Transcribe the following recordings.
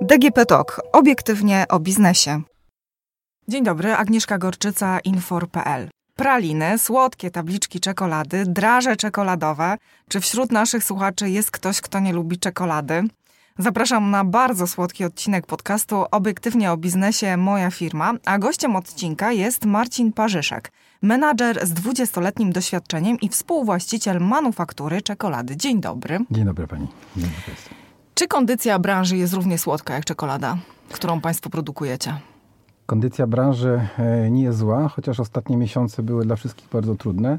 DGP Talk. Obiektywnie o biznesie. Dzień dobry, Agnieszka Gorczyca, Infor.pl. Praliny, słodkie tabliczki czekolady, draże czekoladowe. Czy wśród naszych słuchaczy jest ktoś, kto nie lubi czekolady? Zapraszam na bardzo słodki odcinek podcastu Obiektywnie o biznesie Moja firma, a gościem odcinka jest Marcin Parzyszek, menadżer z 20-letnim doświadczeniem i współwłaściciel manufaktury czekolady. Dzień dobry. Dzień dobry pani. Dzień dobry. Czy kondycja branży jest równie słodka jak czekolada, którą państwo produkujecie? Kondycja branży e, nie jest zła, chociaż ostatnie miesiące były dla wszystkich bardzo trudne.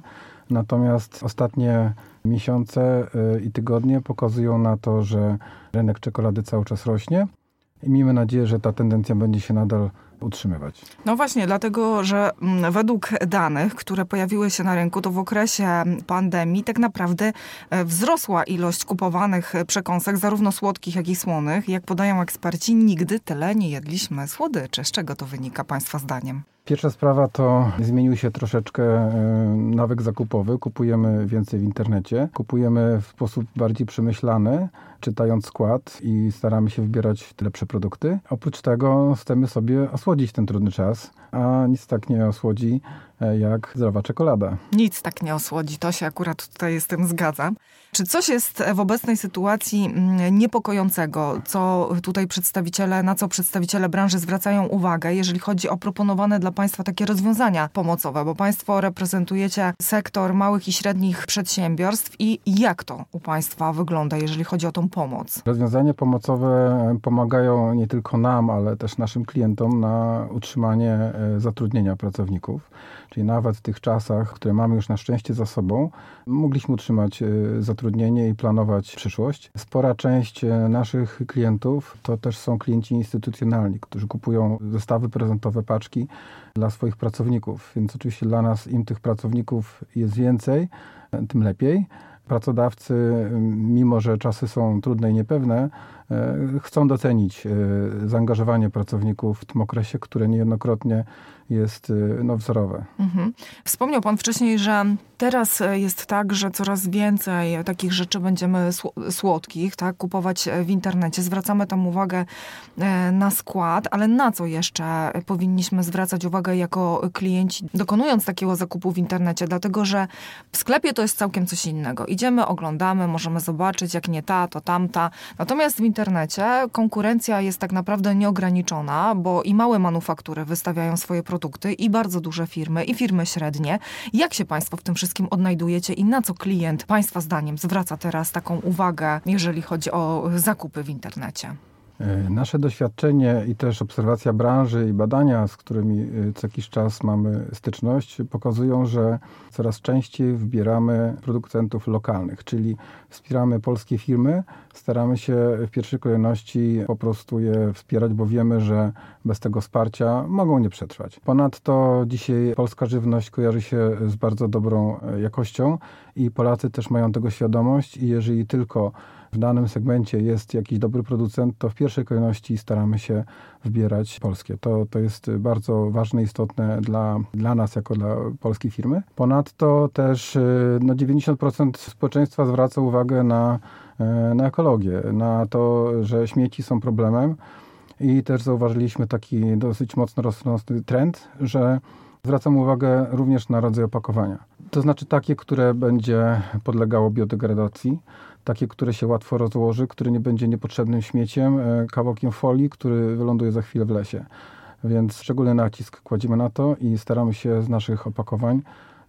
Natomiast ostatnie miesiące e, i tygodnie pokazują na to, że rynek czekolady cały czas rośnie i miejmy nadzieję, że ta tendencja będzie się nadal utrzymywać. No właśnie, dlatego, że mm, według danych, które pojawiły się na rynku, to w okresie pandemii tak naprawdę e, wzrosła ilość kupowanych przekąsek, zarówno słodkich, jak i słonych. Jak podają eksperci, nigdy tyle nie jedliśmy słodyczy. Z czego to wynika Państwa zdaniem? Pierwsza sprawa to zmienił się troszeczkę e, nawyk zakupowy. Kupujemy więcej w internecie, kupujemy w sposób bardziej przemyślany, czytając skład i staramy się wybierać lepsze produkty. Oprócz tego chcemy sobie osłodzić ten trudny czas, a nic tak nie osłodzi jak zdrowa czekolada. Nic tak nie osłodzi, to się akurat tutaj z tym zgadzam. Czy coś jest w obecnej sytuacji mm, niepokojącego, co tutaj przedstawiciele, na co przedstawiciele branży zwracają uwagę, jeżeli chodzi o proponowane dla Państwa takie rozwiązania pomocowe, bo Państwo reprezentujecie sektor małych i średnich przedsiębiorstw i jak to u Państwa wygląda, jeżeli chodzi o tą pomoc? Rozwiązania pomocowe pomagają nie tylko nam, ale też naszym klientom na utrzymanie e, zatrudnienia pracowników. Czyli nawet w tych czasach, które mamy już na szczęście za sobą, mogliśmy utrzymać e, zatrudnienie i planować przyszłość. Spora część e, naszych klientów to też są klienci instytucjonalni, którzy kupują zestawy prezentowe, paczki dla swoich pracowników. Więc oczywiście dla nas im tych pracowników jest więcej, tym lepiej. Pracodawcy, mimo że czasy są trudne i niepewne, e, chcą docenić zaangażowanie pracowników w tym okresie, które niejednokrotnie jest y, no, wzorowe. Mhm. Wspomniał Pan wcześniej, że teraz e, jest tak, że coraz więcej takich rzeczy będziemy słodkich tak, kupować e, w internecie. Zwracamy tam uwagę e, na skład, ale na co jeszcze powinniśmy zwracać uwagę jako klienci, dokonując takiego zakupu w internecie? Dlatego, że w sklepie to jest całkiem coś innego. Idziemy, oglądamy, możemy zobaczyć, jak nie ta, to tamta. Natomiast w internecie konkurencja jest tak naprawdę nieograniczona, bo i małe manufaktury wystawiają swoje produkty produkty i bardzo duże firmy, i firmy średnie. Jak się Państwo w tym wszystkim odnajdujecie i na co klient Państwa zdaniem zwraca teraz taką uwagę, jeżeli chodzi o zakupy w internecie? E, nasze doświadczenie i też obserwacja branży i badania, z którymi e, co jakiś czas mamy styczność, pokazują, że coraz częściej wybieramy producentów lokalnych, czyli wspieramy polskie firmy, staramy się w pierwszej kolejności po prostu je wspierać, bo wiemy, że bez tego wsparcia mogą nie przetrwać. Ponadto dzisiaj polska żywność kojarzy się z bardzo dobrą e, jakością i Polacy też mają tego świadomość i jeżeli tylko w danym segmencie jest jakiś dobry producent, to w pierwszej kolejności staramy się wybierać polskie. To, to jest bardzo ważne, istotne dla, dla nas, jako dla polskiej firmy. Ponadto też y, no, 90% społeczeństwa zwraca uwagę na, y, na ekologię, na to, że śmieci są problemem. I też zauważyliśmy taki dosyć mocno rosnący trend, że zwracam uwagę również na rodzaj opakowania. To znaczy takie, które będzie podlegało biodegradacji, takie, które się łatwo rozłoży, które nie będzie niepotrzebnym śmieciem, e, kawałkiem folii, który wyląduje za chwilę w lesie. Więc szczególny nacisk kładziemy na to i staramy się z naszych opakowań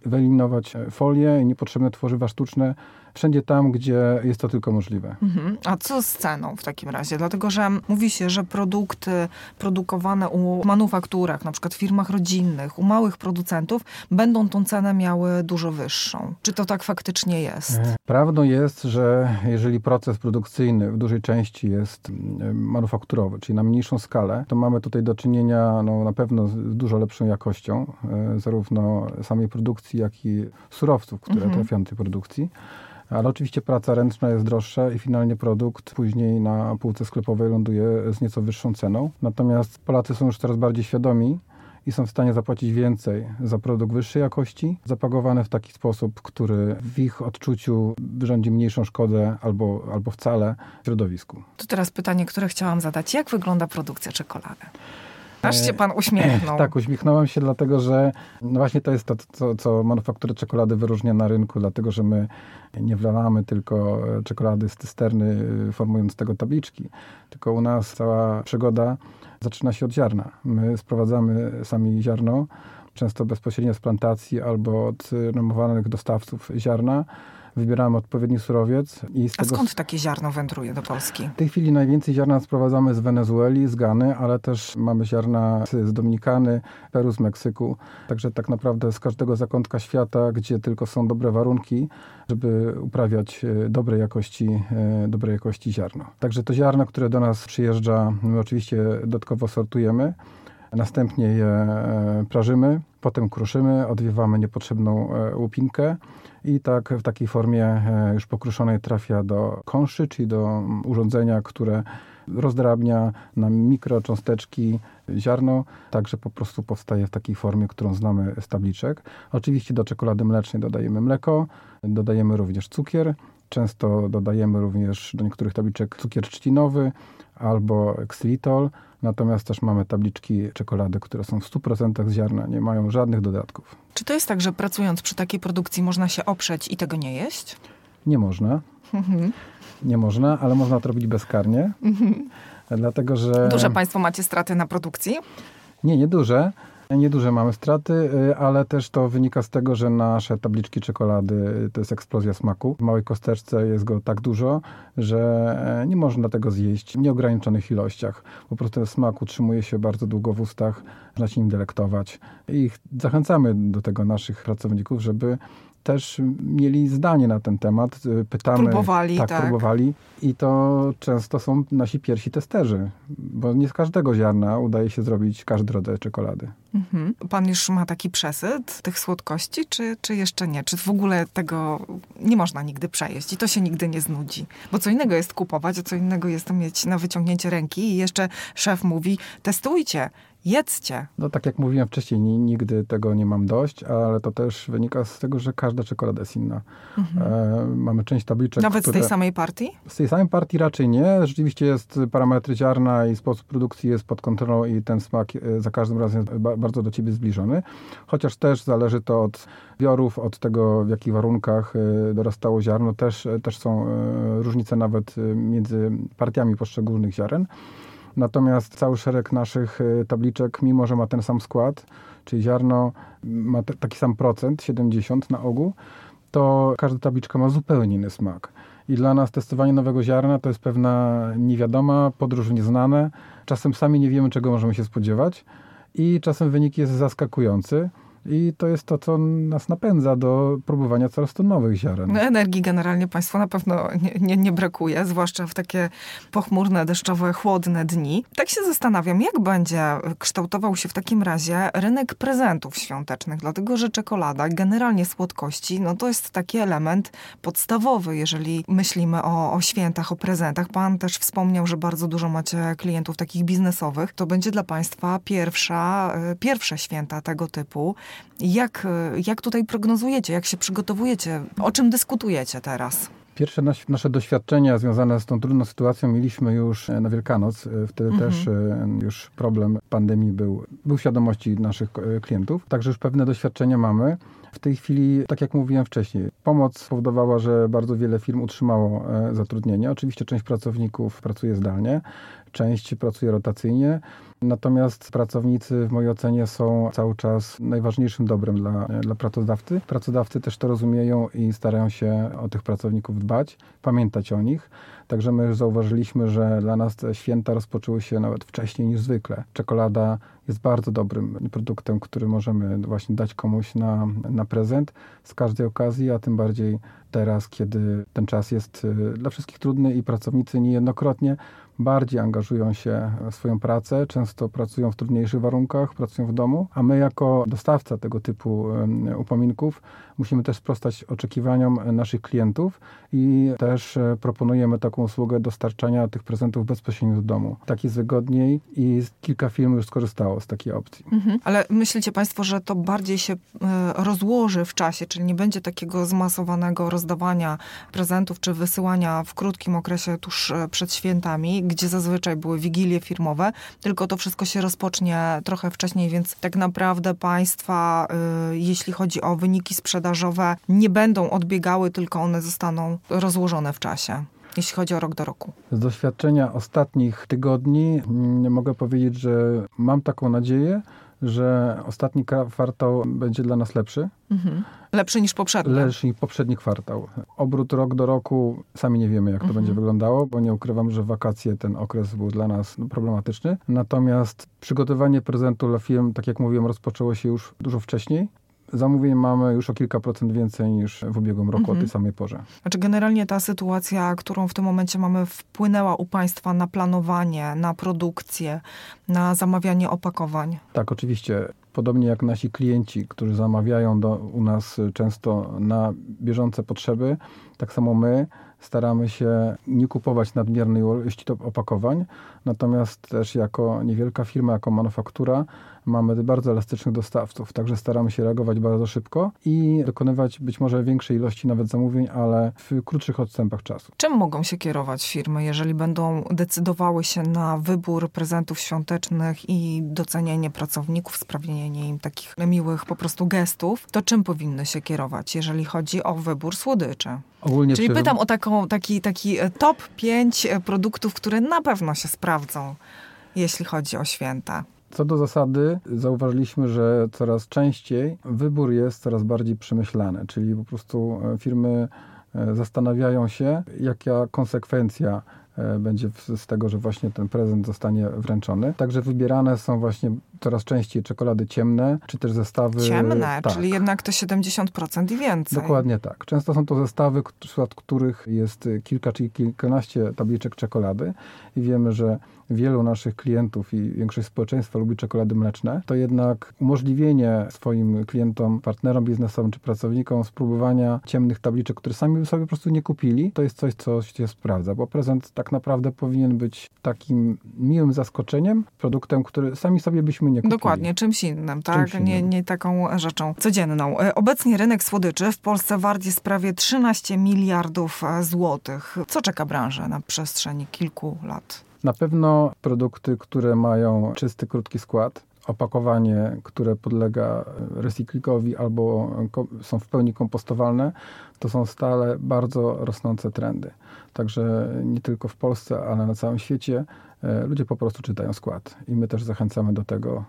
wyeliminować folię i niepotrzebne tworzywa sztuczne, wszędzie tam, gdzie jest to tylko możliwe. Mhm. A co z ceną w takim razie? Dlatego, że mówi się, że produkty produkowane u manufakturach, na przykład w firmach rodzinnych, u małych producentów, będą tą cenę miały dużo wyższą. Czy to tak faktycznie jest? E, prawdą jest, że jeżeli proces produkcyjny w dużej części jest manufakturowy, czyli na mniejszą skalę, to mamy tutaj do czynienia no, na pewno z dużo lepszą jakością, e, zarówno samej produkcji, jak i surowców, które mhm. trafiają do tej produkcji. Ale oczywiście praca ręczna jest droższa i finalnie produkt później na półce sklepowej ląduje z nieco wyższą ceną. Natomiast Polacy są już coraz bardziej świadomi i są w stanie zapłacić więcej za produkt wyższej jakości, zapakowany w taki sposób, który w ich odczuciu wyrządzi mniejszą szkodę albo, albo wcale środowisku. To teraz pytanie, które chciałam zadać. Jak wygląda produkcja czekolady? Aż się pan uśmiechnął. Tak, uśmiechnąłem się, dlatego że no właśnie to jest to, co, co manufakturę czekolady wyróżnia na rynku, dlatego że my nie wlewamy tylko czekolady z cysterny, formując z tego tabliczki, tylko u nas cała przygoda zaczyna się od ziarna. My sprowadzamy sami ziarno, często bezpośrednio z plantacji albo od renomowanych dostawców ziarna wybieramy odpowiedni surowiec. I A tego... skąd takie ziarno wędruje do Polski? W tej chwili najwięcej ziarna sprowadzamy z Wenezueli, z Gany, ale też mamy ziarna z Dominikany, Peru, z Meksyku. Także tak naprawdę z każdego zakątka świata, gdzie tylko są dobre warunki, żeby uprawiać e, dobrej jakości, e, dobrej jakości ziarno. Także to ziarno, które do nas przyjeżdża, my oczywiście dodatkowo sortujemy. Następnie je e, prażymy, potem kruszymy, odwiewamy niepotrzebną łupinkę i tak w takiej formie e, już pokruszonej trafia do konszy, czyli do urządzenia, które rozdrabnia na mikrocząsteczki ziarno, także po prostu powstaje w takiej formie, którą znamy z tabliczek. Oczywiście do czekolady mlecznej dodajemy mleko, dodajemy również cukier, często dodajemy również do niektórych tabliczek cukier trzcinowy albo xylitol, Natomiast też mamy tabliczki czekolady, które są w 100% z ziarna, nie mają żadnych dodatków. Czy to jest tak, że pracując przy takiej produkcji można się oprzeć i tego nie jeść? Nie można. Mhm. Nie można, ale można to robić bezkarnie. Mhm. Dlatego, że... Duże Państwo macie straty na produkcji? Nie, nie duże. Nieduże mamy straty, y, ale też to wynika z tego, że nasze tabliczki czekolady y, to jest eksplozja smaku. W małej kosteczce jest go tak dużo, że e, nie można tego zjeść w nieograniczonych ilościach. Po prostu ten smak utrzymuje się bardzo długo w ustach, można się nim delektować. I zachęcamy do tego naszych pracowników, żeby też mieli zdanie na ten temat. Pytamy. Próbowali, tak. tak. próbowali. I to często są nasi pierwsi testerzy, bo nie z każdego ziarna udaje się zrobić każdy rodzaj czekolady. Mhm. Pan już ma taki przesyt tych słodkości, czy, czy jeszcze nie? Czy w ogóle tego nie można nigdy przejeść i to się nigdy nie znudzi? Bo co innego jest kupować, a co innego jest mieć na wyciągnięcie ręki i jeszcze szef mówi, testujcie, Jedzcie. No tak jak mówiłem wcześniej, nigdy tego nie mam dość, ale to też wynika z tego, że każda czekolada jest inna. Mhm. E, mamy część tabliczek, Nawet które... z tej samej partii? Z tej samej partii raczej nie. Rzeczywiście jest parametry ziarna i sposób produkcji jest pod kontrolą i ten smak e, za każdym razem jest bardzo do ciebie zbliżony. Chociaż też zależy to od biorów, od tego w jakich warunkach e, dorastało ziarno. Też, e, też są różnice nawet między partiami poszczególnych ziaren. Natomiast cały szereg naszych y, tabliczek, mimo że ma ten sam skład, czyli ziarno ma taki sam procent, 70 na ogół, to każda tabliczka ma zupełnie inny smak. I dla nas testowanie nowego ziarna to jest pewna niewiadoma, podróż w nieznane. Czasem sami nie wiemy, czego możemy się spodziewać i czasem wynik jest zaskakujący. I to jest to, co nas napędza do próbowania coraz to nowych ziaren. No, energii generalnie Państwu na pewno nie, nie, nie, brakuje, zwłaszcza w takie pochmurne, deszczowe, chłodne dni. Tak się zastanawiam, jak będzie kształtował się w takim razie rynek prezentów świątecznych, dlatego że czekolada, generalnie słodkości, no to jest taki element podstawowy, jeżeli myślimy o, o świętach, o prezentach. Pan też wspomniał, że bardzo dużo macie klientów takich biznesowych. To będzie dla Państwa pierwsza, e, pierwsze święta tego typu. Jak, jak tutaj prognozujecie, jak się przygotowujecie, o czym dyskutujecie teraz? Pierwsze nasze doświadczenia związane z tą trudną sytuacją mieliśmy już na Wielkanoc. Wtedy mhm. też e, już problem pandemii był, był w świadomości naszych e, klientów. Także już pewne doświadczenia mamy. W tej chwili, tak jak mówiłem wcześniej, pomoc spowodowała, że bardzo wiele firm utrzymało e, zatrudnienie. Oczywiście część pracowników pracuje zdalnie, część pracuje rotacyjnie. Natomiast pracownicy w mojej ocenie są cały czas najważniejszym dobrem dla, dla pracodawcy. Pracodawcy też to rozumieją i starają się o tych pracowników dbać, pamiętać o nich. Także my zauważyliśmy, że dla nas te święta rozpoczęły się nawet wcześniej niż zwykle. Czekolada jest bardzo dobrym produktem, który możemy właśnie dać komuś na, na prezent z każdej okazji, a tym bardziej teraz, kiedy ten czas jest y, dla wszystkich trudny i pracownicy niejednokrotnie bardziej angażują się w swoją pracę, często pracują w trudniejszych warunkach, pracują w domu, a my jako dostawca tego typu upominków musimy też sprostać oczekiwaniom naszych klientów i też e, proponujemy taką usługę dostarczania tych prezentów bezpośrednio do domu. Tak jest wygodniej i kilka firm już skorzystało z takiej opcji. Mhm. Ale myślicie Państwo, że to bardziej się e, rozłoży w czasie, czyli nie będzie takiego zmasowanego rozdawania prezentów czy wysyłania w krótkim okresie tuż e, przed świętami, gdzie zazwyczaj były wigilie firmowe, tylko to wszystko się rozpocznie trochę wcześniej, więc tak naprawdę Państwa, jeśli chodzi o wyniki sprzedażowe, nie będą odbiegały, tylko one zostaną rozłożone w czasie jeśli chodzi o rok do roku? Z doświadczenia ostatnich tygodni mm, mogę powiedzieć, że mam taką nadzieję, że ostatni kwartał będzie dla nas lepszy. Mhm. Lepszy niż poprzedni. Lepszy niż poprzedni kwartał. Obrót rok do roku, sami nie wiemy, jak to mhm. będzie wyglądało, bo nie ukrywam, że wakacje, ten okres był dla nas problematyczny. Natomiast przygotowanie prezentu dla firm, tak jak mówiłem, rozpoczęło się już dużo wcześniej zamówień mamy już o kilka procent więcej niż w ubiegłym roku mhm. o tej samej porze. Znaczy generalnie ta sytuacja, którą w tym momencie mamy, wpłynęła u Państwa na planowanie, na produkcję, na zamawianie opakowań? Tak, oczywiście. Podobnie jak nasi klienci, którzy zamawiają do, u nas często na bieżące potrzeby, tak samo my staramy się nie kupować nadmiernej ilości opakowań, natomiast też jako niewielka firma, jako manufaktura mamy bardzo elastycznych dostawców, także staramy się reagować bardzo szybko i dokonywać być może większej ilości nawet zamówień, ale w krótszych odstępach czasu. Czym mogą się kierować firmy, jeżeli będą decydowały się na wybór prezentów świątecznych i docenienie pracowników, sprawienie im takich miłych po prostu gestów, to czym powinny się kierować, jeżeli chodzi o wybór słodyczy? Ogólnie Czyli pytam o taką, taki, taki e, top 5 e, produktów, które na pewno się sprawdzą, jeśli chodzi o święta. Co do zasady, zauważyliśmy, że coraz częściej wybór jest coraz bardziej przemyślany, czyli po prostu e, firmy zastanawiają się, jaka konsekwencja E, będzie z tego, że właśnie ten prezent zostanie wręczony. Także wybierane są właśnie coraz częściej czekolady ciemne, czy też zestawy... Ciemne, tak. czyli jednak to 70% i więcej. Dokładnie tak. Często są to zestawy, w których jest kilka czy kilkanaście tabliczek czekolady i wiemy, że wielu naszych klientów i większość społeczeństwa lubi czekolady mleczne, to jednak umożliwienie swoim klientom, partnerom biznesowym czy pracownikom spróbowania ciemnych tabliczek, które sami by sobie po prostu nie kupili, to jest coś, co się sprawdza, bo prezent tak naprawdę powinien być takim miłym zaskoczeniem, produktem, który sami sobie byśmy nie kupili. Dokładnie, czymś innym, tak? Czymś innym. Nie, nie taką rzeczą codzienną. E, obecnie rynek słodyczy w Polsce wart jest prawie 13 miliardów e, złotych. Co czeka branżę na przestrzeni kilku lat? Na pewno produkty, które mają czysty, krótki skład, opakowanie, które podlega recyklingowi albo są w pełni kompostowalne, to są stale bardzo rosnące trendy. Także nie tylko w Polsce, ale na całym świecie e, ludzie po prostu czytają skład i my też zachęcamy do tego,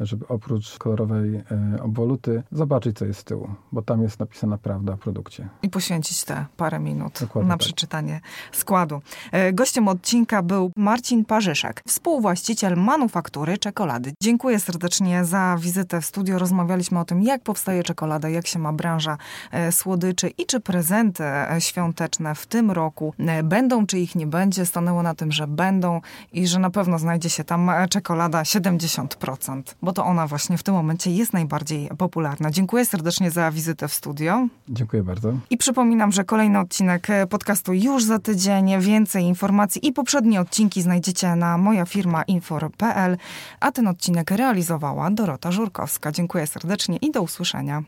żeby oprócz kolorowej e, obwoluty zobaczyć, co jest z tyłu, bo tam jest napisana prawda o produkcie. I poświęcić te parę minut Dokładnie na tak. przeczytanie składu. E, gościem odcinka był Marcin Parzyszek, współwłaściciel manufaktury czekolady. Dziękuję serdecznie za wizytę w studio. Rozmawialiśmy o tym, jak powstaje czekolada, jak się ma branża e, słodyczy i czy prezenty świąteczne w tym roku będą, czy ich nie będzie. Stanęło na tym, że będą i że na pewno znajdzie się tam czekolada 70% bo to ona właśnie w tym momencie jest najbardziej popularna. Dziękuję serdecznie za wizytę w studio. Dziękuję bardzo. I przypominam, że kolejny odcinek podcastu już za tydzień. Więcej informacji i poprzednie odcinki znajdziecie na moja firma infor.pl, a ten odcinek realizowała Dorota Żurkowska. Dziękuję serdecznie i do usłyszenia.